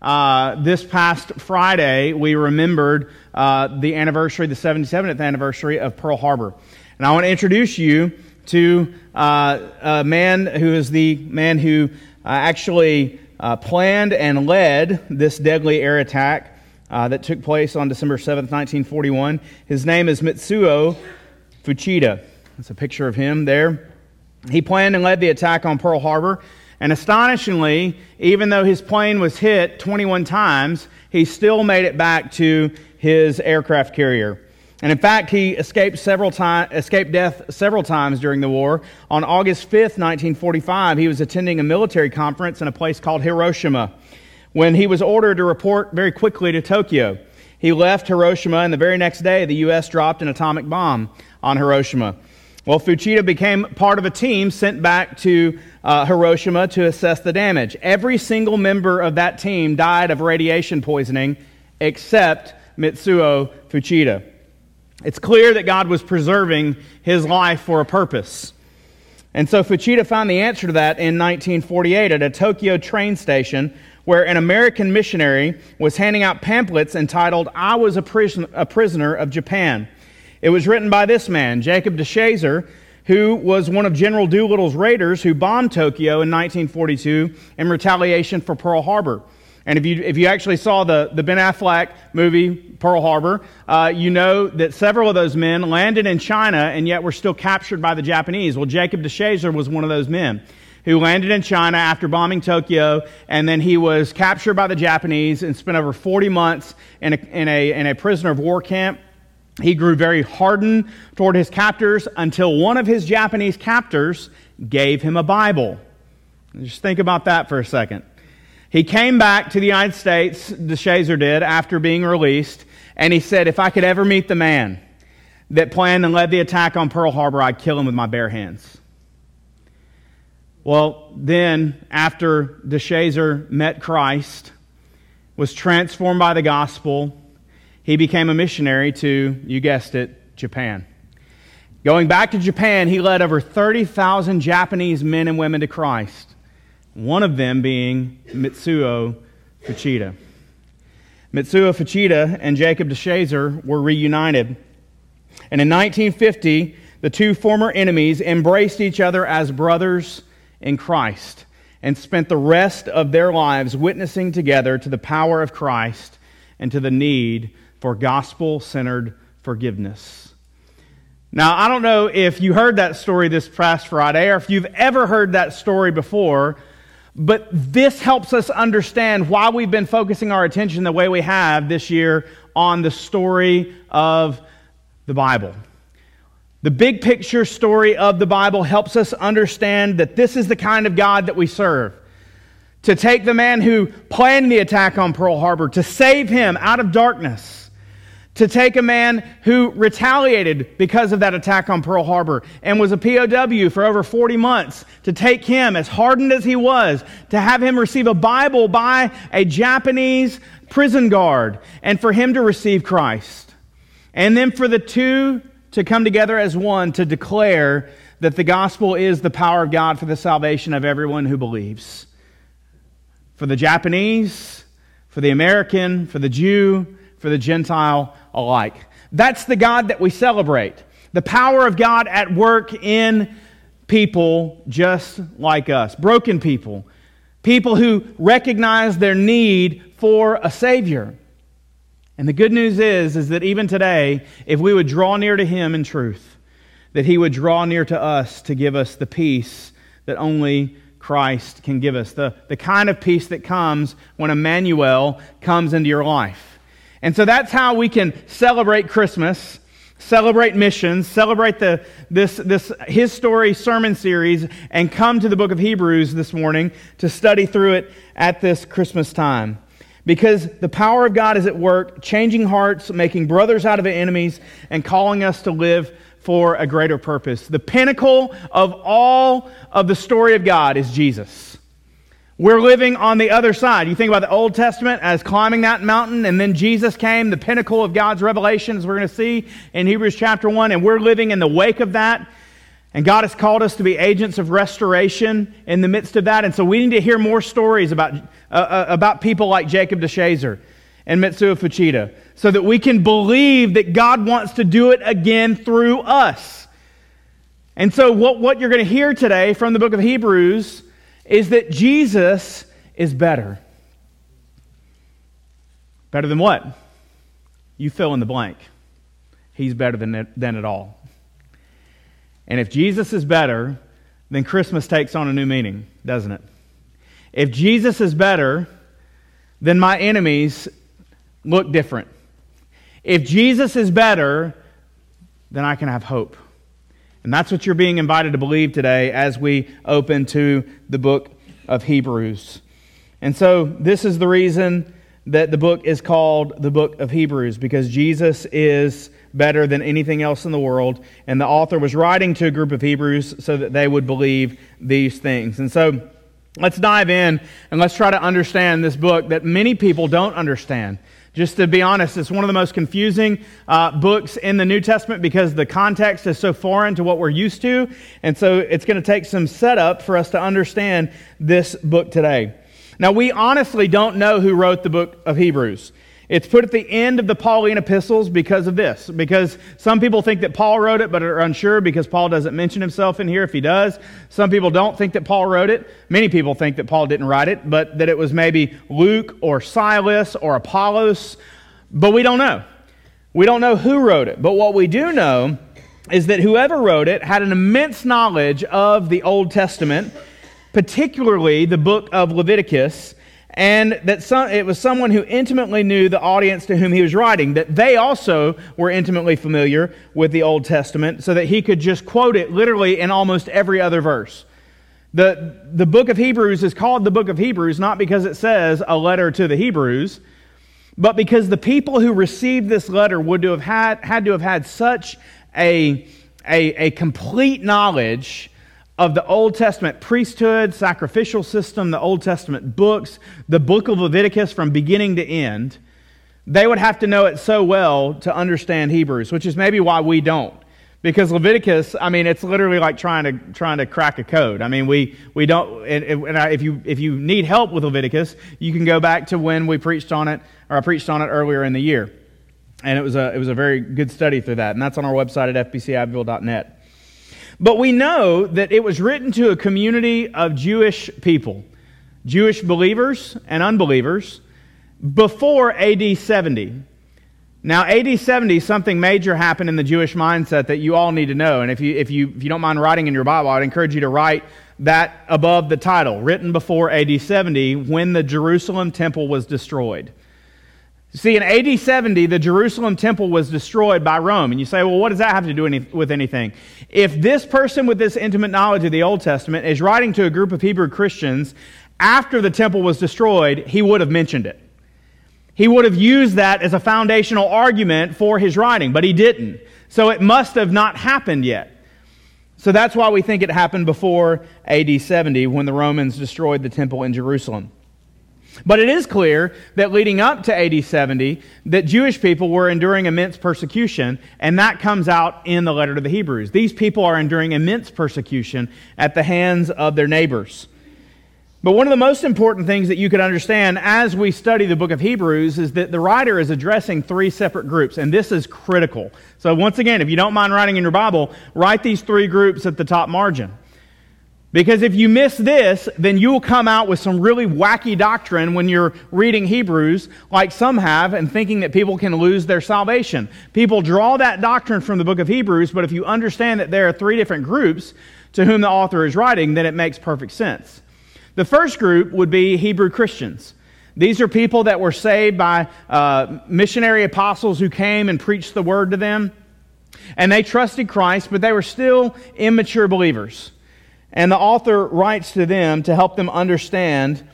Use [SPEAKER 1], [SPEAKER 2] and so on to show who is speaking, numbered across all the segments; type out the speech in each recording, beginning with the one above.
[SPEAKER 1] Uh, this past Friday, we remembered uh, the anniversary, the 77th anniversary of Pearl Harbor. And I want to introduce you to uh, a man who is the man who uh, actually uh, planned and led this deadly air attack uh, that took place on December 7th, 1941. His name is Mitsuo Fuchida. That's a picture of him there. He planned and led the attack on Pearl Harbor. And astonishingly, even though his plane was hit 21 times, he still made it back to his aircraft carrier. And in fact, he escaped, several time, escaped death several times during the war. On August 5th, 1945, he was attending a military conference in a place called Hiroshima when he was ordered to report very quickly to Tokyo. He left Hiroshima, and the very next day, the U.S. dropped an atomic bomb on Hiroshima. Well, Fuchida became part of a team sent back to uh, Hiroshima to assess the damage. Every single member of that team died of radiation poisoning except Mitsuo Fuchida. It's clear that God was preserving his life for a purpose. And so Fuchida found the answer to that in 1948 at a Tokyo train station where an American missionary was handing out pamphlets entitled, I Was a, a Prisoner of Japan. It was written by this man, Jacob DeShazer, who was one of General Doolittle's raiders who bombed Tokyo in 1942 in retaliation for Pearl Harbor. And if you, if you actually saw the, the Ben Affleck movie, Pearl Harbor, uh, you know that several of those men landed in China and yet were still captured by the Japanese. Well, Jacob DeShazer was one of those men who landed in China after bombing Tokyo, and then he was captured by the Japanese and spent over 40 months in a, in a, in a prisoner of war camp he grew very hardened toward his captors until one of his Japanese captors gave him a Bible. Just think about that for a second. He came back to the United States, DeShazer did, after being released, and he said, If I could ever meet the man that planned and led the attack on Pearl Harbor, I'd kill him with my bare hands. Well, then, after DeShazer met Christ, was transformed by the gospel, he became a missionary to, you guessed it, Japan. Going back to Japan, he led over 30,000 Japanese men and women to Christ, one of them being Mitsuo Fuchida. Mitsuo Fuchida and Jacob DeShazer were reunited. And in 1950, the two former enemies embraced each other as brothers in Christ and spent the rest of their lives witnessing together to the power of Christ and to the need for gospel centered forgiveness. Now, I don't know if you heard that story this past Friday or if you've ever heard that story before, but this helps us understand why we've been focusing our attention the way we have this year on the story of the Bible. The big picture story of the Bible helps us understand that this is the kind of God that we serve. To take the man who planned the attack on Pearl Harbor, to save him out of darkness to take a man who retaliated because of that attack on Pearl Harbor and was a POW for over 40 months, to take him, as hardened as he was, to have him receive a Bible by a Japanese prison guard, and for him to receive Christ. And then for the two to come together as one to declare that the gospel is the power of God for the salvation of everyone who believes. For the Japanese, for the American, for the Jew, for the Gentile alike. That's the God that we celebrate. The power of God at work in people just like us, broken people, people who recognize their need for a Savior. And the good news is, is that even today, if we would draw near to Him in truth, that He would draw near to us to give us the peace that only Christ can give us, the, the kind of peace that comes when Emmanuel comes into your life. And so that's how we can celebrate Christmas, celebrate missions, celebrate the, this, this His Story sermon series, and come to the book of Hebrews this morning to study through it at this Christmas time. Because the power of God is at work, changing hearts, making brothers out of enemies, and calling us to live for a greater purpose. The pinnacle of all of the story of God is Jesus. We're living on the other side. You think about the Old Testament as climbing that mountain, and then Jesus came, the pinnacle of God's revelation, as we're going to see in Hebrews chapter 1, and we're living in the wake of that. And God has called us to be agents of restoration in the midst of that. And so we need to hear more stories about, uh, uh, about people like Jacob DeShazer and Mitsuo Fuchida so that we can believe that God wants to do it again through us. And so, what, what you're going to hear today from the book of Hebrews is that Jesus is better. Better than what? You fill in the blank. He's better than it, than it all. And if Jesus is better, then Christmas takes on a new meaning, doesn't it? If Jesus is better, then my enemies look different. If Jesus is better, then I can have hope. And that's what you're being invited to believe today as we open to the book of Hebrews. And so, this is the reason that the book is called the book of Hebrews, because Jesus is better than anything else in the world. And the author was writing to a group of Hebrews so that they would believe these things. And so, let's dive in and let's try to understand this book that many people don't understand. Just to be honest, it's one of the most confusing uh, books in the New Testament because the context is so foreign to what we're used to. And so it's going to take some setup for us to understand this book today. Now, we honestly don't know who wrote the book of Hebrews. It's put at the end of the Pauline epistles because of this. Because some people think that Paul wrote it, but are unsure because Paul doesn't mention himself in here if he does. Some people don't think that Paul wrote it. Many people think that Paul didn't write it, but that it was maybe Luke or Silas or Apollos. But we don't know. We don't know who wrote it. But what we do know is that whoever wrote it had an immense knowledge of the Old Testament, particularly the book of Leviticus and that some, it was someone who intimately knew the audience to whom he was writing, that they also were intimately familiar with the Old Testament, so that he could just quote it literally in almost every other verse. The, the book of Hebrews is called the book of Hebrews not because it says a letter to the Hebrews, but because the people who received this letter would have had, had to have had such a, a, a complete knowledge of the Old Testament priesthood, sacrificial system, the Old Testament books, the book of Leviticus from beginning to end, they would have to know it so well to understand Hebrews, which is maybe why we don't. Because Leviticus, I mean, it's literally like trying to trying to crack a code. I mean, we we don't. And, and if you if you need help with Leviticus, you can go back to when we preached on it, or I preached on it earlier in the year, and it was a it was a very good study through that, and that's on our website at fbcabbeville.net. But we know that it was written to a community of Jewish people, Jewish believers and unbelievers, before AD 70. Now, AD 70, something major happened in the Jewish mindset that you all need to know. And if you, if you, if you don't mind writing in your Bible, I'd encourage you to write that above the title, written before AD 70, when the Jerusalem temple was destroyed. See, in AD 70, the Jerusalem temple was destroyed by Rome. And you say, well, what does that have to do any, with anything? If this person with this intimate knowledge of the Old Testament is writing to a group of Hebrew Christians after the temple was destroyed, he would have mentioned it. He would have used that as a foundational argument for his writing, but he didn't. So it must have not happened yet. So that's why we think it happened before AD 70 when the Romans destroyed the temple in Jerusalem. But it is clear that leading up to AD 70, that Jewish people were enduring immense persecution, and that comes out in the letter to the Hebrews. These people are enduring immense persecution at the hands of their neighbors. But one of the most important things that you could understand as we study the book of Hebrews is that the writer is addressing three separate groups, and this is critical. So, once again, if you don't mind writing in your Bible, write these three groups at the top margin. Because if you miss this, then you will come out with some really wacky doctrine when you're reading Hebrews, like some have, and thinking that people can lose their salvation. People draw that doctrine from the book of Hebrews, but if you understand that there are three different groups to whom the author is writing, then it makes perfect sense. The first group would be Hebrew Christians. These are people that were saved by uh, missionary apostles who came and preached the word to them. And they trusted Christ, but they were still immature believers. And the author writes to them to help them understand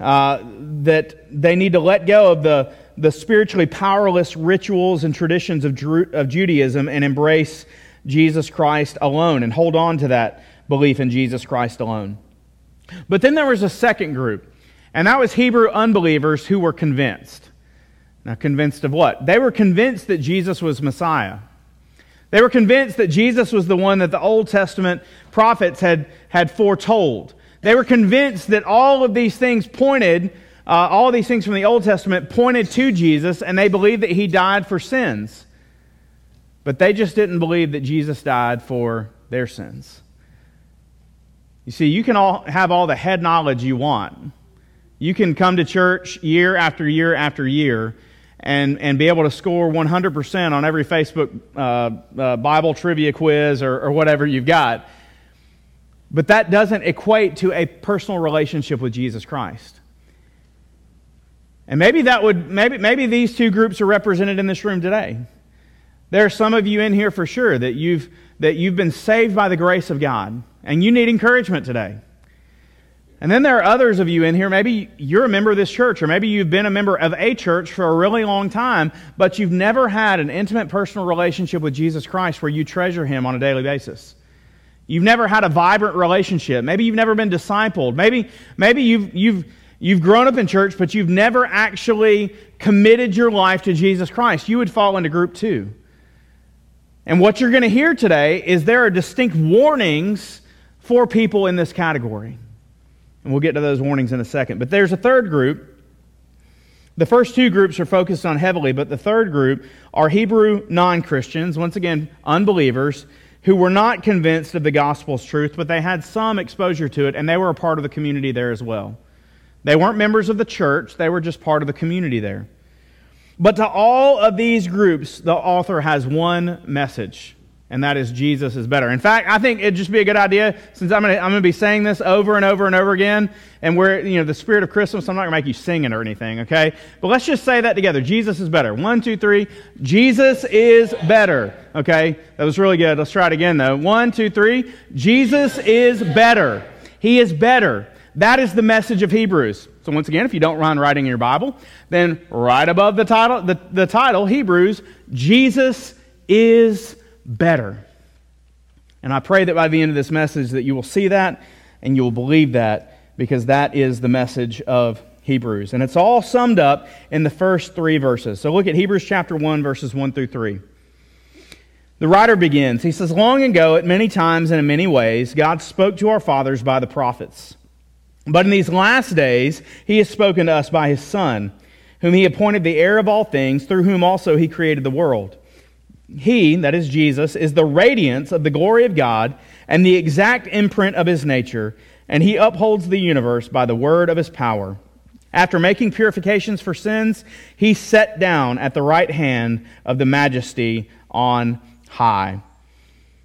[SPEAKER 1] uh, that they need to let go of the, the spiritually powerless rituals and traditions of, Jeru- of Judaism and embrace Jesus Christ alone and hold on to that belief in Jesus Christ alone. But then there was a second group, and that was Hebrew unbelievers who were convinced. Now, convinced of what? They were convinced that Jesus was Messiah. They were convinced that Jesus was the one that the Old Testament prophets had, had foretold. They were convinced that all of these things pointed, uh, all these things from the Old Testament pointed to Jesus, and they believed that he died for sins. But they just didn't believe that Jesus died for their sins. You see, you can all have all the head knowledge you want. You can come to church year after year after year and, and be able to score 100% on every Facebook uh, uh, Bible trivia quiz or, or whatever you've got. But that doesn't equate to a personal relationship with Jesus Christ. And maybe that would maybe maybe these two groups are represented in this room today. There are some of you in here for sure that you've that you've been saved by the grace of God and you need encouragement today. And then there are others of you in here, maybe you're a member of this church, or maybe you've been a member of a church for a really long time, but you've never had an intimate personal relationship with Jesus Christ where you treasure Him on a daily basis. You've never had a vibrant relationship. Maybe you've never been discipled. Maybe, maybe you've, you've, you've grown up in church, but you've never actually committed your life to Jesus Christ. You would fall into group two. And what you're going to hear today is there are distinct warnings for people in this category. And we'll get to those warnings in a second. But there's a third group. The first two groups are focused on heavily, but the third group are Hebrew non Christians, once again, unbelievers, who were not convinced of the gospel's truth, but they had some exposure to it, and they were a part of the community there as well. They weren't members of the church, they were just part of the community there. But to all of these groups, the author has one message and that is Jesus is better. In fact, I think it'd just be a good idea, since I'm going to be saying this over and over and over again, and we're, you know, the spirit of Christmas, I'm not going to make you sing it or anything, okay? But let's just say that together. Jesus is better. One, two, three. Jesus is better, okay? That was really good. Let's try it again, though. One, two, three. Jesus is better. He is better. That is the message of Hebrews. So once again, if you don't mind writing your Bible, then right above the title, the, the title, Hebrews, Jesus is better. And I pray that by the end of this message that you will see that and you will believe that because that is the message of Hebrews. And it's all summed up in the first three verses. So look at Hebrews chapter 1, verses 1 through 3. The writer begins. He says, Long ago, at many times and in many ways, God spoke to our fathers by the prophets. But in these last days, he has spoken to us by his Son, whom he appointed the heir of all things, through whom also he created the world. He, that is Jesus, is the radiance of the glory of God and the exact imprint of his nature, and he upholds the universe by the word of his power. After making purifications for sins, he sat down at the right hand of the majesty on high.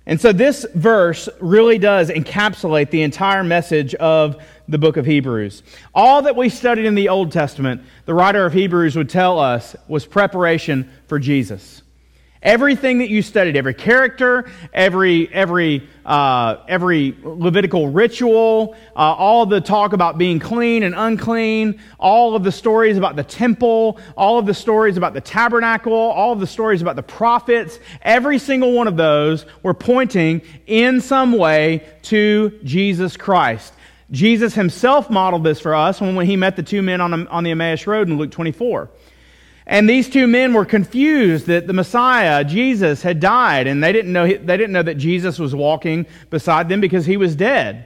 [SPEAKER 1] And so this verse really does encapsulate the entire message of the book of Hebrews. All that we studied in the Old Testament, the writer of Hebrews would tell us, was preparation for Jesus. Everything that you studied, every character, every, every, uh, every Levitical ritual, uh, all the talk about being clean and unclean, all of the stories about the temple, all of the stories about the tabernacle, all of the stories about the prophets, every single one of those were pointing in some way to Jesus Christ. Jesus himself modeled this for us when he met the two men on, on the Emmaus Road in Luke 24. And these two men were confused that the Messiah, Jesus, had died, and they didn't know, they didn't know that Jesus was walking beside them because he was dead.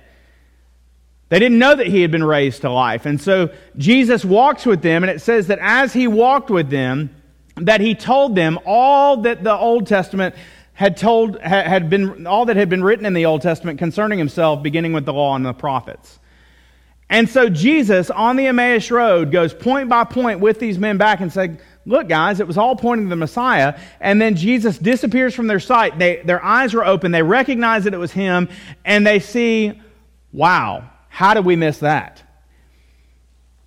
[SPEAKER 1] They didn't know that he had been raised to life. And so Jesus walks with them, and it says that as he walked with them, that he told them all that the Old Testament had told, had been, all that had been written in the Old Testament concerning himself, beginning with the law and the prophets. And so Jesus on the Emmaus Road goes point by point with these men back and said, Look, guys, it was all pointing to the Messiah. And then Jesus disappears from their sight. They, their eyes were open. They recognize that it was him. And they see, wow, how did we miss that?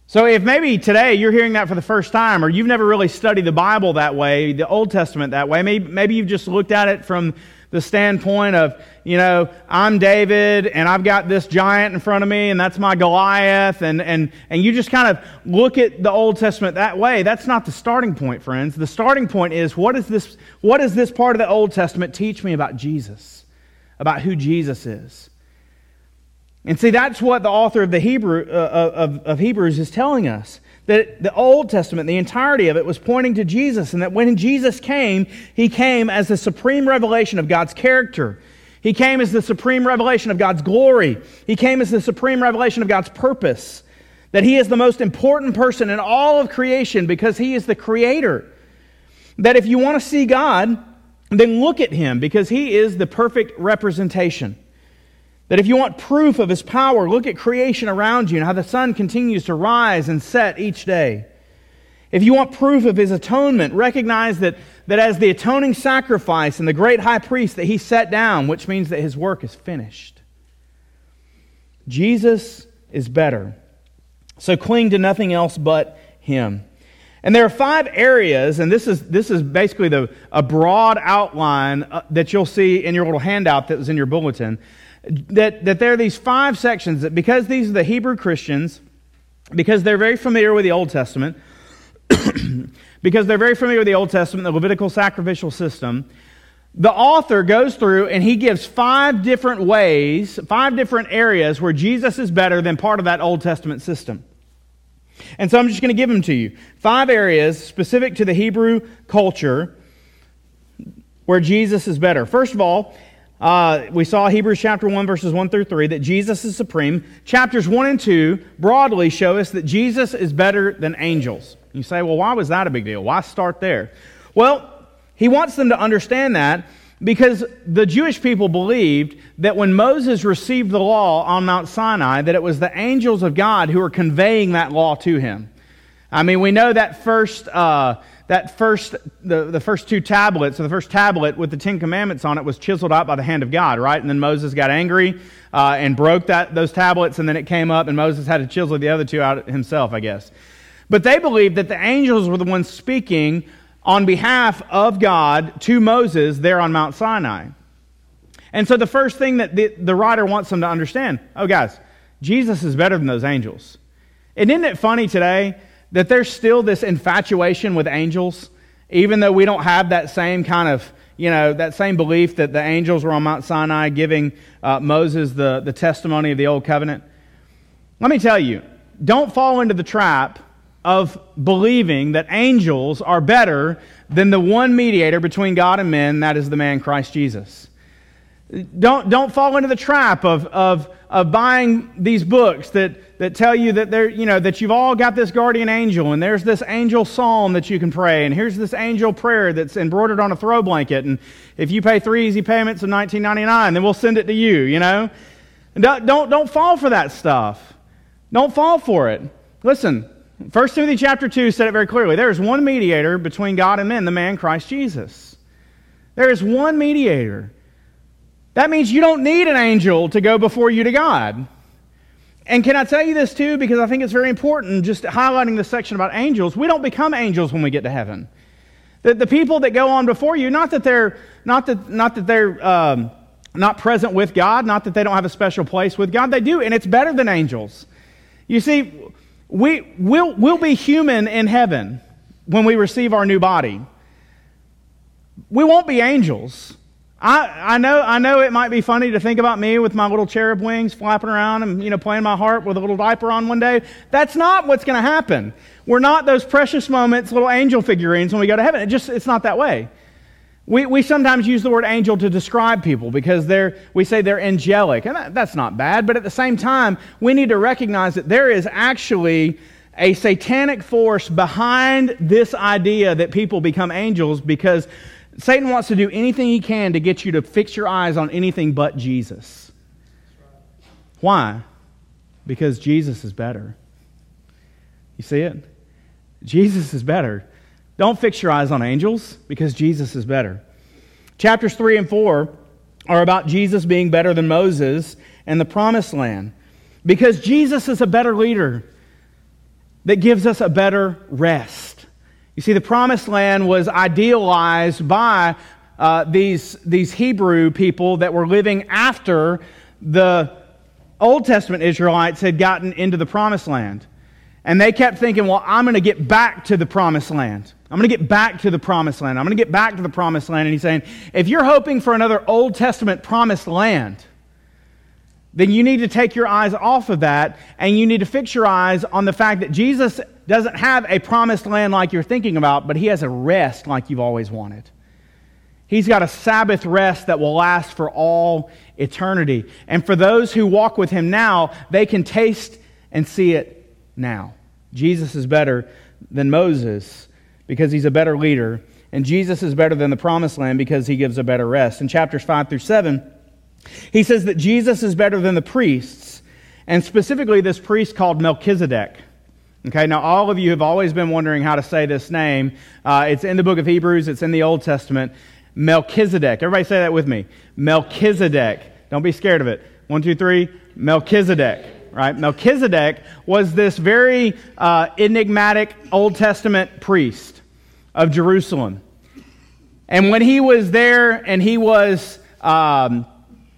[SPEAKER 1] So if maybe today you're hearing that for the first time, or you've never really studied the Bible that way, the Old Testament that way, maybe, maybe you've just looked at it from the standpoint of, you know, I'm David and I've got this giant in front of me and that's my Goliath and, and, and you just kind of look at the Old Testament that way. That's not the starting point, friends. The starting point is what is this, what does this part of the Old Testament teach me about Jesus? About who Jesus is? And see, that's what the author of the Hebrew, uh, of, of Hebrews is telling us that the Old Testament, the entirety of it, was pointing to Jesus, and that when Jesus came, he came as the supreme revelation of God's character. He came as the supreme revelation of God's glory. He came as the supreme revelation of God's purpose. That he is the most important person in all of creation because he is the creator. That if you want to see God, then look at him because he is the perfect representation. That if you want proof of his power, look at creation around you and how the sun continues to rise and set each day. If you want proof of his atonement, recognize that, that as the atoning sacrifice and the great high priest that he set down, which means that his work is finished. Jesus is better. So cling to nothing else but him. And there are five areas, and this is, this is basically the, a broad outline uh, that you'll see in your little handout that was in your bulletin that, that there are these five sections that because these are the Hebrew Christians, because they're very familiar with the Old Testament, because they're very familiar with the Old Testament, the Levitical sacrificial system, the author goes through and he gives five different ways, five different areas where Jesus is better than part of that Old Testament system. And so I'm just going to give them to you. Five areas specific to the Hebrew culture where Jesus is better. First of all, uh, we saw Hebrews chapter 1, verses 1 through 3, that Jesus is supreme. Chapters 1 and 2 broadly show us that Jesus is better than angels. You say, well, why was that a big deal? Why start there? Well, he wants them to understand that because the Jewish people believed that when Moses received the law on Mount Sinai, that it was the angels of God who were conveying that law to him. I mean, we know that first. Uh, that first, the, the first two tablets, or the first tablet with the Ten Commandments on it was chiseled out by the hand of God, right? And then Moses got angry uh, and broke that, those tablets, and then it came up, and Moses had to chisel the other two out himself, I guess. But they believed that the angels were the ones speaking on behalf of God to Moses there on Mount Sinai. And so the first thing that the, the writer wants them to understand oh, guys, Jesus is better than those angels. And isn't it funny today that there's still this infatuation with angels, even though we don't have that same kind of, you know, that same belief that the angels were on Mount Sinai giving uh, Moses the, the testimony of the Old Covenant. Let me tell you, don't fall into the trap of believing that angels are better than the one mediator between God and men, that is the man Christ Jesus. Don't, don't fall into the trap of, of, of buying these books that, that tell you that, they're, you know, that you've all got this guardian angel, and there's this angel psalm that you can pray, and here's this angel prayer that's embroidered on a throw blanket, and if you pay three easy payments of $19.99, then we'll send it to you, you know? Don't, don't, don't fall for that stuff. Don't fall for it. Listen, 1 Timothy chapter 2 said it very clearly. There is one mediator between God and men, the man Christ Jesus. There is one mediator. That means you don't need an angel to go before you to God. And can I tell you this too? Because I think it's very important, just highlighting this section about angels. We don't become angels when we get to heaven. The, the people that go on before you, not that they're, not that, not that they're um, not present with God, not that they don't have a special place with God, they do, and it's better than angels. You see, we, will we'll be human in heaven when we receive our new body. We won't be angels. I, I, know, I know it might be funny to think about me with my little cherub wings flapping around and you know, playing my harp with a little diaper on one day. That's not what's going to happen. We're not those precious moments, little angel figurines when we go to heaven. It just, it's not that way. We, we sometimes use the word angel to describe people because they're, we say they're angelic. And that, that's not bad. But at the same time, we need to recognize that there is actually a satanic force behind this idea that people become angels because Satan wants to do anything he can to get you to fix your eyes on anything but Jesus. Why? Because Jesus is better. You see it? Jesus is better. Don't fix your eyes on angels because Jesus is better. Chapters 3 and 4 are about Jesus being better than Moses and the promised land because Jesus is a better leader that gives us a better rest. You see, the promised land was idealized by uh, these, these Hebrew people that were living after the Old Testament Israelites had gotten into the promised land. And they kept thinking, well, I'm going to get back to the promised land. I'm going to get back to the promised land. I'm going to get back to the promised land. And he's saying, if you're hoping for another Old Testament promised land, then you need to take your eyes off of that and you need to fix your eyes on the fact that Jesus doesn't have a promised land like you're thinking about, but he has a rest like you've always wanted. He's got a Sabbath rest that will last for all eternity. And for those who walk with him now, they can taste and see it now. Jesus is better than Moses because he's a better leader, and Jesus is better than the promised land because he gives a better rest. In chapters 5 through 7, he says that Jesus is better than the priests, and specifically this priest called Melchizedek. Okay, now all of you have always been wondering how to say this name. Uh, it's in the book of Hebrews, it's in the Old Testament. Melchizedek. Everybody say that with me. Melchizedek. Don't be scared of it. One, two, three. Melchizedek. Right? Melchizedek was this very uh, enigmatic Old Testament priest of Jerusalem. And when he was there and he was um,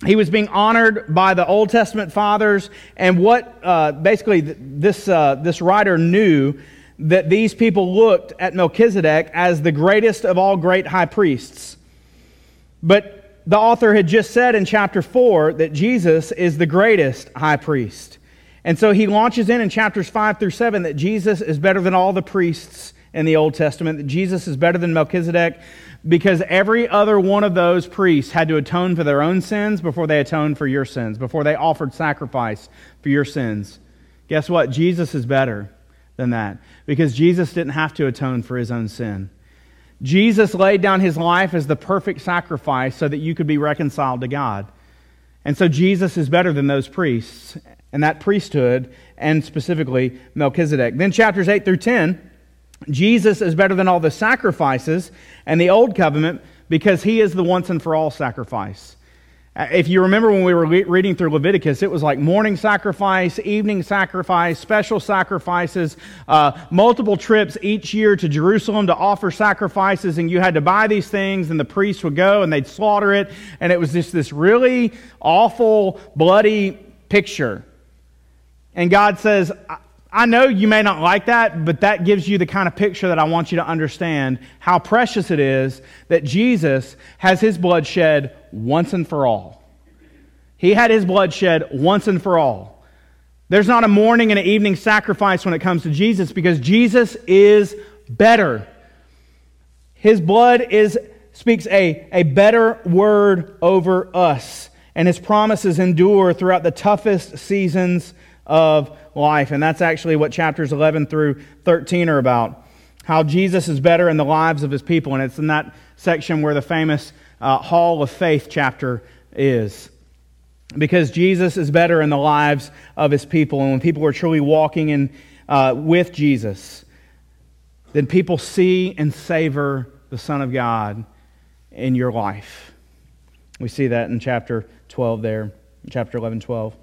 [SPEAKER 1] he was being honored by the Old Testament fathers, and what uh, basically this, uh, this writer knew that these people looked at Melchizedek as the greatest of all great high priests. But the author had just said in chapter 4 that Jesus is the greatest high priest. And so he launches in in chapters 5 through 7 that Jesus is better than all the priests in the Old Testament, that Jesus is better than Melchizedek, because every other one of those priests had to atone for their own sins before they atoned for your sins, before they offered sacrifice for your sins. Guess what? Jesus is better than that because Jesus didn't have to atone for his own sin. Jesus laid down his life as the perfect sacrifice so that you could be reconciled to God. And so Jesus is better than those priests and that priesthood, and specifically Melchizedek. Then, chapters 8 through 10 Jesus is better than all the sacrifices and the old covenant because he is the once and for all sacrifice. Uh, if you remember when we were reading through Leviticus, it was like morning sacrifice, evening sacrifice, special sacrifices, uh, multiple trips each year to Jerusalem to offer sacrifices, and you had to buy these things, and the priests would go and they'd slaughter it, and it was just this really awful, bloody picture. And God says, I know you may not like that, but that gives you the kind of picture that I want you to understand how precious it is that Jesus has his blood shed once and for all. He had his blood shed once and for all. There's not a morning and an evening sacrifice when it comes to Jesus because Jesus is better. His blood is, speaks a, a better word over us, and his promises endure throughout the toughest seasons of life. And that's actually what chapters 11 through 13 are about. How Jesus is better in the lives of his people. And it's in that section where the famous uh, Hall of Faith chapter is. Because Jesus is better in the lives of his people. And when people are truly walking in, uh, with Jesus, then people see and savor the Son of God in your life. We see that in chapter 12 there, chapter 11, 12.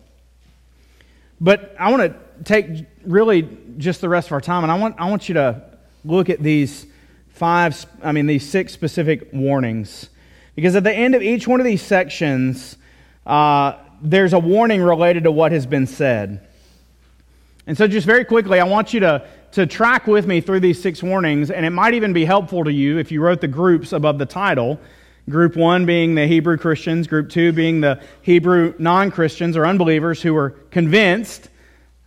[SPEAKER 1] But I want to take really just the rest of our time, and I want, I want you to look at these five, I mean, these six specific warnings. Because at the end of each one of these sections, uh, there's a warning related to what has been said. And so, just very quickly, I want you to, to track with me through these six warnings, and it might even be helpful to you if you wrote the groups above the title Group one being the Hebrew Christians, group two being the Hebrew non Christians or unbelievers who were convinced,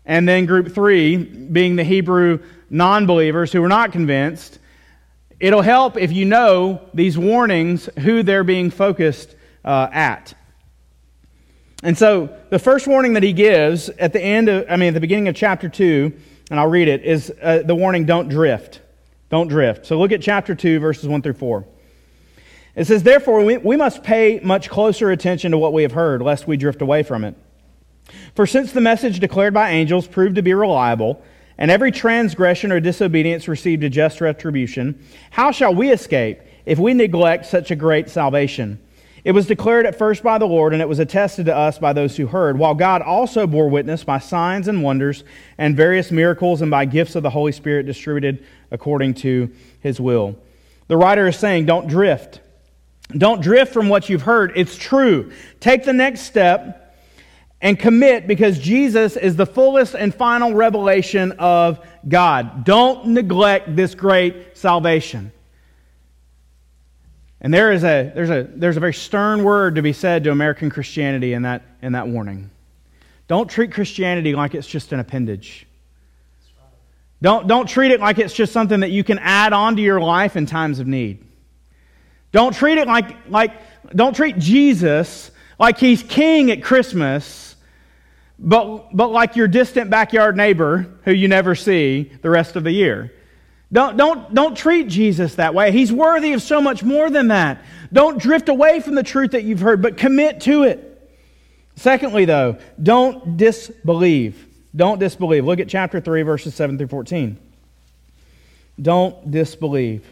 [SPEAKER 1] and then group three being the Hebrew non believers who were not convinced. It'll help if you know these warnings, who they're being focused uh, at. And so the first warning that he gives at the end of, I mean, at the beginning of chapter 2, and I'll read it, is uh, the warning don't drift. Don't drift. So look at chapter 2, verses 1 through 4. It says, Therefore, we, we must pay much closer attention to what we have heard, lest we drift away from it. For since the message declared by angels proved to be reliable, and every transgression or disobedience received a just retribution, how shall we escape if we neglect such a great salvation? It was declared at first by the Lord, and it was attested to us by those who heard, while God also bore witness by signs and wonders and various miracles and by gifts of the Holy Spirit distributed according to his will. The writer is saying, Don't drift. Don't drift from what you've heard. It's true. Take the next step and commit because Jesus is the fullest and final revelation of God. Don't neglect this great salvation. And there is a, there's, a, there's a very stern word to be said to American Christianity in that, in that warning. Don't treat Christianity like it's just an appendage. Don't, don't treat it like it's just something that you can add on to your life in times of need. Don't treat it like, like don't treat Jesus like he's king at Christmas, but, but like your distant backyard neighbor who you never see the rest of the year. Don't, don't, don't treat Jesus that way. He's worthy of so much more than that. Don't drift away from the truth that you've heard, but commit to it. Secondly, though, don't disbelieve. Don't disbelieve. Look at chapter 3, verses 7 through 14. Don't disbelieve.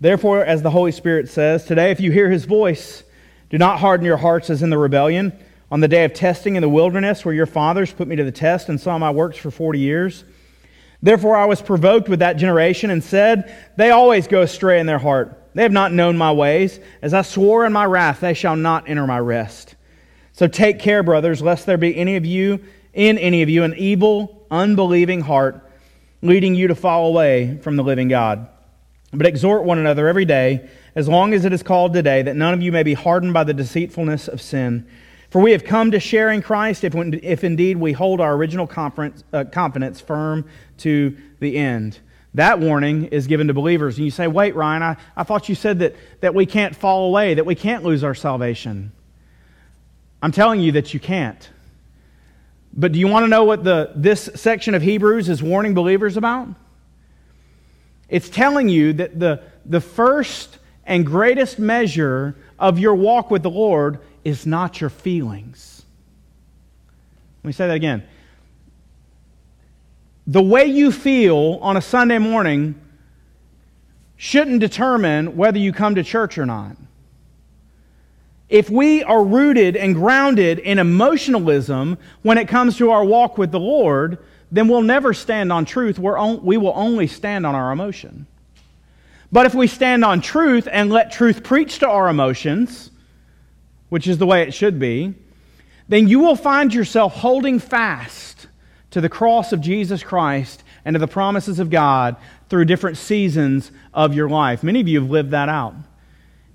[SPEAKER 1] Therefore, as the Holy Spirit says, today, if you hear his voice, do not harden your hearts as in the rebellion on the day of testing in the wilderness, where your fathers put me to the test and saw my works for 40 years. Therefore, I was provoked with that generation and said, They always go astray in their heart. They have not known my ways. As I swore in my wrath, they shall not enter my rest. So take care, brothers, lest there be any of you, in any of you, an evil, unbelieving heart, leading you to fall away from the living God. But exhort one another every day, as long as it is called today, that none of you may be hardened by the deceitfulness of sin. For we have come to share in Christ if, if indeed we hold our original uh, confidence firm to the end. That warning is given to believers. And you say, wait, Ryan, I, I thought you said that, that we can't fall away, that we can't lose our salvation. I'm telling you that you can't. But do you want to know what the, this section of Hebrews is warning believers about? It's telling you that the, the first and greatest measure of your walk with the Lord is not your feelings. Let me say that again. The way you feel on a Sunday morning shouldn't determine whether you come to church or not. If we are rooted and grounded in emotionalism when it comes to our walk with the Lord, then we'll never stand on truth. We're on, we will only stand on our emotion. But if we stand on truth and let truth preach to our emotions, which is the way it should be, then you will find yourself holding fast to the cross of Jesus Christ and to the promises of God through different seasons of your life. Many of you have lived that out.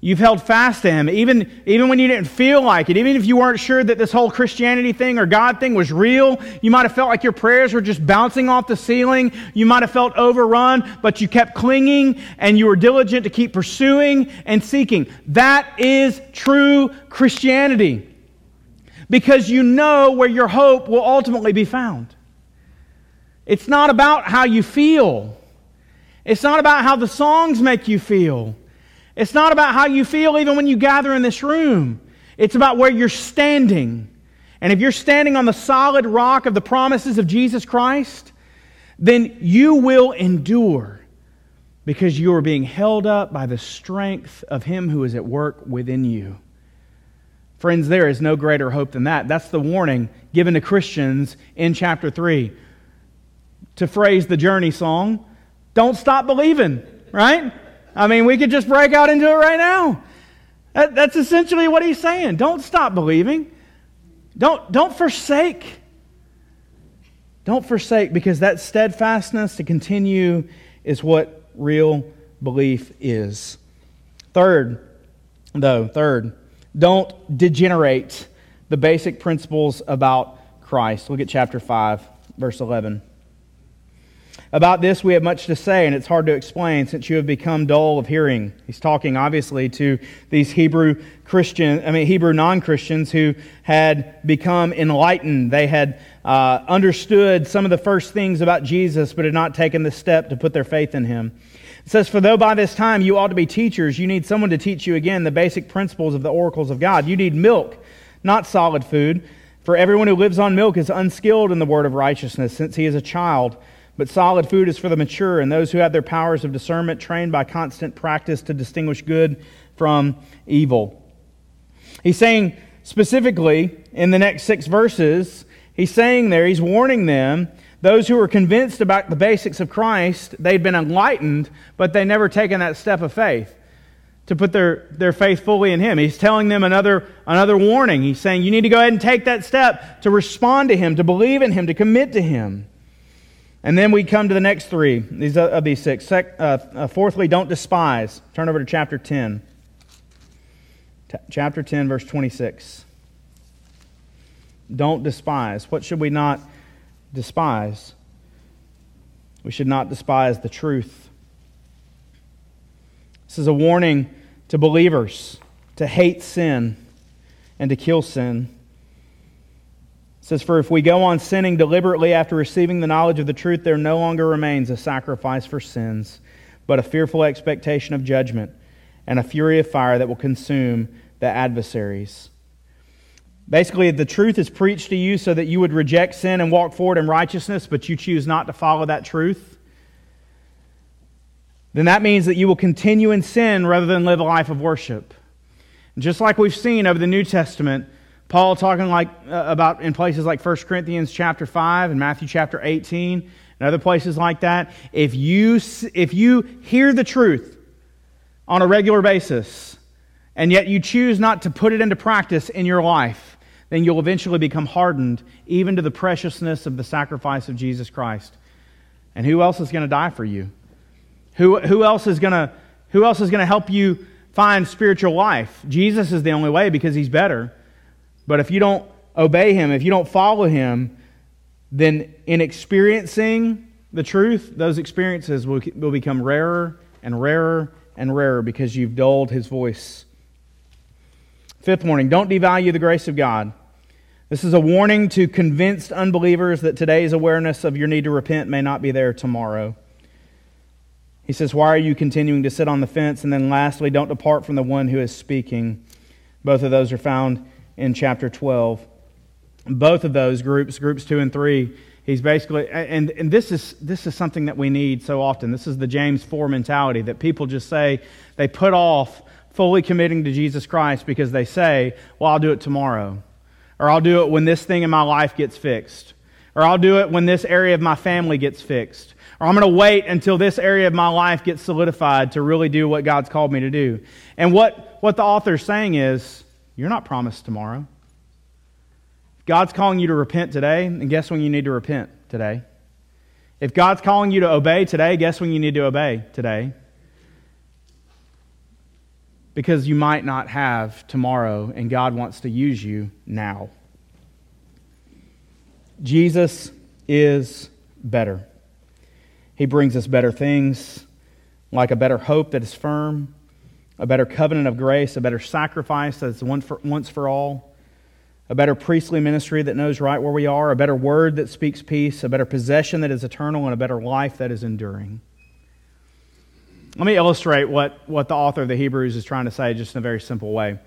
[SPEAKER 1] You've held fast to Him, even, even when you didn't feel like it, even if you weren't sure that this whole Christianity thing or God thing was real. You might have felt like your prayers were just bouncing off the ceiling. You might have felt overrun, but you kept clinging and you were diligent to keep pursuing and seeking. That is true Christianity because you know where your hope will ultimately be found. It's not about how you feel, it's not about how the songs make you feel. It's not about how you feel even when you gather in this room. It's about where you're standing. And if you're standing on the solid rock of the promises of Jesus Christ, then you will endure because you are being held up by the strength of Him who is at work within you. Friends, there is no greater hope than that. That's the warning given to Christians in chapter 3. To phrase the journey song, don't stop believing, right? I mean, we could just break out into it right now. That, that's essentially what he's saying. Don't stop believing. Don't, don't forsake. Don't forsake because that steadfastness to continue is what real belief is. Third, though, third, don't degenerate the basic principles about Christ. Look at chapter 5, verse 11. About this, we have much to say, and it's hard to explain since you have become dull of hearing. He's talking, obviously, to these Hebrew Christian, I mean, Hebrew non Christians who had become enlightened. They had uh, understood some of the first things about Jesus, but had not taken the step to put their faith in him. It says, For though by this time you ought to be teachers, you need someone to teach you again the basic principles of the oracles of God. You need milk, not solid food. For everyone who lives on milk is unskilled in the word of righteousness, since he is a child. But solid food is for the mature and those who have their powers of discernment trained by constant practice to distinguish good from evil. He's saying specifically in the next six verses, he's saying there, he's warning them, those who were convinced about the basics of Christ, they'd been enlightened, but they never taken that step of faith to put their, their faith fully in Him. He's telling them another, another warning. He's saying, you need to go ahead and take that step to respond to Him, to believe in Him, to commit to Him. And then we come to the next three these, of these six. Sec, uh, uh, fourthly, don't despise. Turn over to chapter 10. T- chapter 10, verse 26. don't despise. What should we not despise? We should not despise the truth. This is a warning to believers to hate sin and to kill sin. It says, For if we go on sinning deliberately after receiving the knowledge of the truth, there no longer remains a sacrifice for sins, but a fearful expectation of judgment and a fury of fire that will consume the adversaries. Basically, the truth is preached to you so that you would reject sin and walk forward in righteousness, but you choose not to follow that truth. Then that means that you will continue in sin rather than live a life of worship. Just like we've seen over the New Testament, Paul talking like uh, about in places like 1 Corinthians chapter 5 and Matthew chapter 18 and other places like that, if you if you hear the truth on a regular basis and yet you choose not to put it into practice in your life, then you'll eventually become hardened even to the preciousness of the sacrifice of Jesus Christ. And who else is going to die for you? Who, who else is going to who else is going to help you find spiritual life? Jesus is the only way because he's better. But if you don't obey him, if you don't follow him, then in experiencing the truth, those experiences will, will become rarer and rarer and rarer because you've dulled his voice. Fifth warning don't devalue the grace of God. This is a warning to convinced unbelievers that today's awareness of your need to repent may not be there tomorrow. He says, Why are you continuing to sit on the fence? And then lastly, don't depart from the one who is speaking. Both of those are found in chapter 12. Both of those groups, groups two and three, he's basically, and, and this, is, this is something that we need so often. This is the James 4 mentality that people just say, they put off fully committing to Jesus Christ because they say, well, I'll do it tomorrow. Or I'll do it when this thing in my life gets fixed. Or I'll do it when this area of my family gets fixed. Or I'm going to wait until this area of my life gets solidified to really do what God's called me to do. And what, what the author's saying is, you're not promised tomorrow. If God's calling you to repent today, and guess when you need to repent today? If God's calling you to obey today, guess when you need to obey today? because you might not have tomorrow, and God wants to use you now. Jesus is better. He brings us better things, like a better hope that is firm, a better covenant of grace, a better sacrifice that is once for all, a better priestly ministry that knows right where we are, a better word that speaks peace, a better possession that is eternal, and a better life that is enduring. Let me illustrate what, what the author of the Hebrews is trying to say just in a very simple way.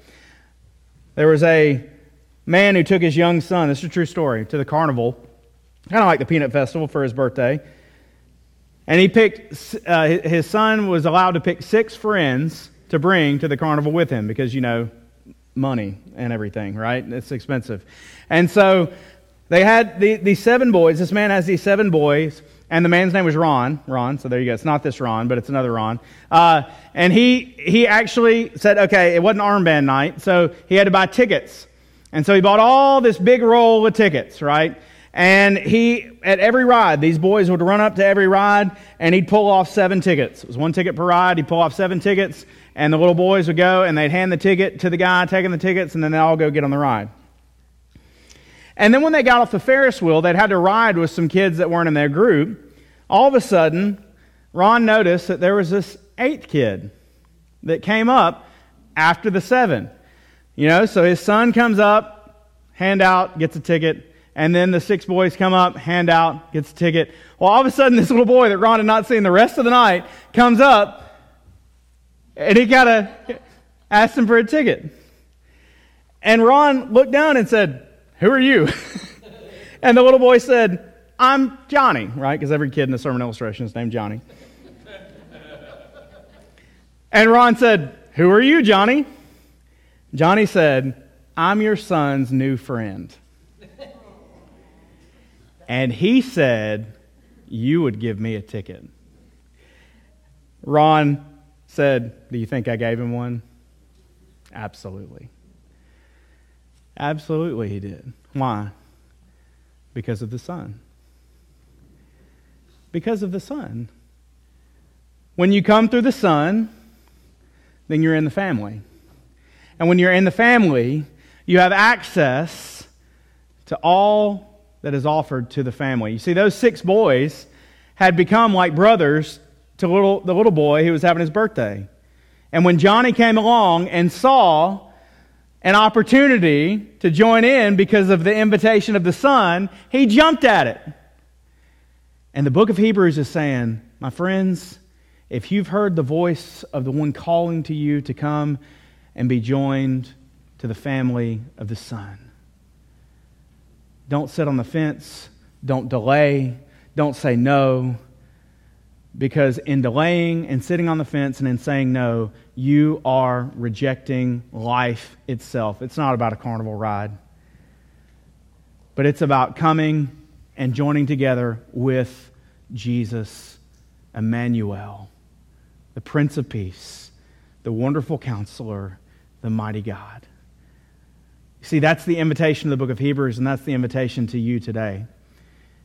[SPEAKER 1] There was a man who took his young son, this is a true story, to the carnival, kind of like the Peanut Festival for his birthday. And he picked, uh, his son was allowed to pick six friends to bring to the carnival with him because, you know, money and everything, right? It's expensive. And so they had the, these seven boys. This man has these seven boys. And the man's name was Ron. Ron, so there you go. It's not this Ron, but it's another Ron. Uh, and he, he actually said, okay, it wasn't armband night, so he had to buy tickets. And so he bought all this big roll of tickets, right? And he, at every ride, these boys would run up to every ride and he'd pull off seven tickets. It was one ticket per ride. He'd pull off seven tickets and the little boys would go and they'd hand the ticket to the guy taking the tickets and then they'd all go get on the ride. And then when they got off the Ferris wheel, they'd had to ride with some kids that weren't in their group. All of a sudden, Ron noticed that there was this eighth kid that came up after the seven. You know, so his son comes up, hand out, gets a ticket, and then the six boys come up, hand out, gets a ticket. Well, all of a sudden, this little boy that Ron had not seen the rest of the night comes up, and he kind of asked him for a ticket. And Ron looked down and said, who are you? and the little boy said, I'm Johnny, right? Because every kid in the sermon illustration is named Johnny. and Ron said, Who are you, Johnny? Johnny said, I'm your son's new friend. and he said, You would give me a ticket. Ron said, Do you think I gave him one? Absolutely. Absolutely, he did. Why? Because of the Son. Because of the Son. When you come through the Son, then you're in the family. And when you're in the family, you have access to all that is offered to the family. You see, those six boys had become like brothers to little, the little boy who was having his birthday. And when Johnny came along and saw an opportunity to join in because of the invitation of the son, he jumped at it. And the book of Hebrews is saying, my friends, if you've heard the voice of the one calling to you to come and be joined to the family of the Son, don't sit on the fence, don't delay, don't say no, because in delaying and sitting on the fence and in saying no, you are rejecting life itself. It's not about a carnival ride, but it's about coming and joining together with Jesus, Emmanuel, the Prince of Peace, the wonderful counselor, the mighty God. See, that's the invitation of the book of Hebrews, and that's the invitation to you today.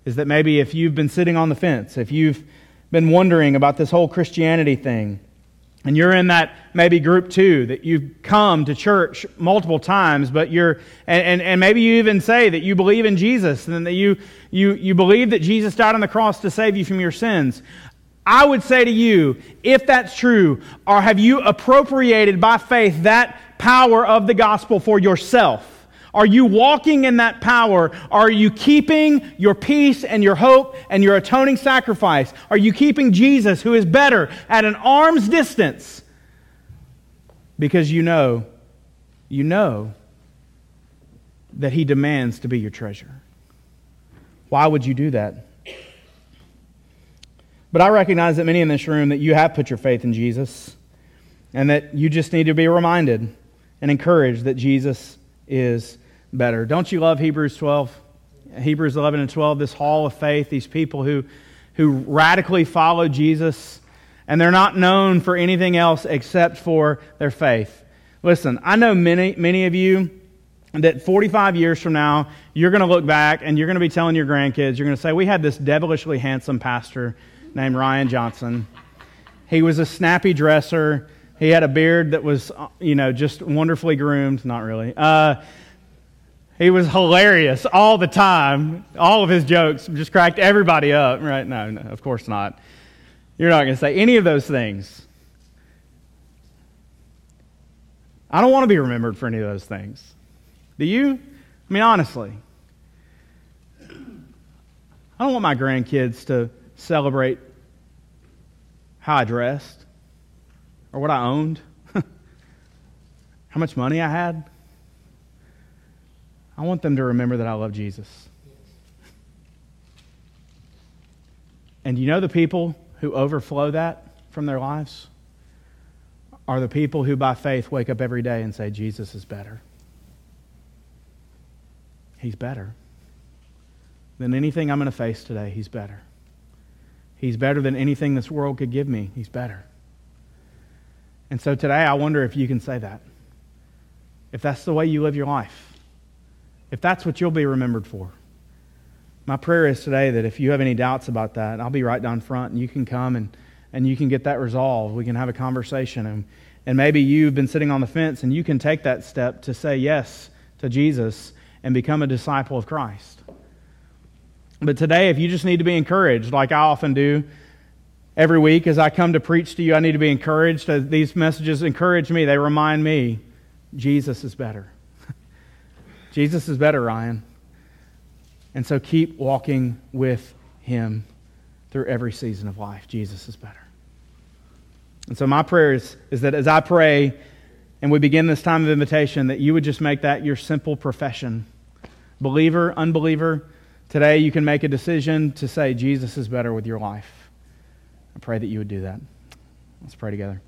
[SPEAKER 1] Is that maybe if you've been sitting on the fence, if you've been wondering about this whole Christianity thing, and you're in that maybe group two that you've come to church multiple times, but you're, and, and, and, maybe you even say that you believe in Jesus and that you, you, you believe that Jesus died on the cross to save you from your sins. I would say to you, if that's true, or have you appropriated by faith that power of the gospel for yourself? Are you walking in that power? Are you keeping your peace and your hope and your atoning sacrifice? Are you keeping Jesus, who is better, at an arm's distance? Because you know, you know that he demands to be your treasure. Why would you do that? But I recognize that many in this room that you have put your faith in Jesus and that you just need to be reminded and encouraged that Jesus is better. Don't you love Hebrews 12? Hebrews 11 and 12, this hall of faith, these people who, who radically follow Jesus, and they're not known for anything else except for their faith. Listen, I know many, many of you that 45 years from now, you're going to look back and you're going to be telling your grandkids, you're going to say, We had this devilishly handsome pastor named Ryan Johnson. He was a snappy dresser. He had a beard that was, uh, you know, just wonderfully groomed. Not really. Uh, he was hilarious all the time. All of his jokes just cracked everybody up. Right? No, no, of course not. You're not going to say any of those things. I don't want to be remembered for any of those things. Do you? I mean, honestly. I don't want my grandkids to celebrate how I dressed or what I owned, how much money I had. I want them to remember that I love Jesus. And you know the people who overflow that from their lives are the people who, by faith, wake up every day and say, Jesus is better. He's better than anything I'm going to face today. He's better. He's better than anything this world could give me. He's better. And so today, I wonder if you can say that. If that's the way you live your life if that's what you'll be remembered for. My prayer is today that if you have any doubts about that, I'll be right down front and you can come and, and you can get that resolved. We can have a conversation. And, and maybe you've been sitting on the fence and you can take that step to say yes to Jesus and become a disciple of Christ. But today, if you just need to be encouraged, like I often do every week as I come to preach to you, I need to be encouraged. These messages encourage me, they remind me Jesus is better. Jesus is better, Ryan. And so keep walking with him through every season of life. Jesus is better. And so my prayer is, is that as I pray and we begin this time of invitation, that you would just make that your simple profession. Believer, unbeliever, today you can make a decision to say Jesus is better with your life. I pray that you would do that. Let's pray together.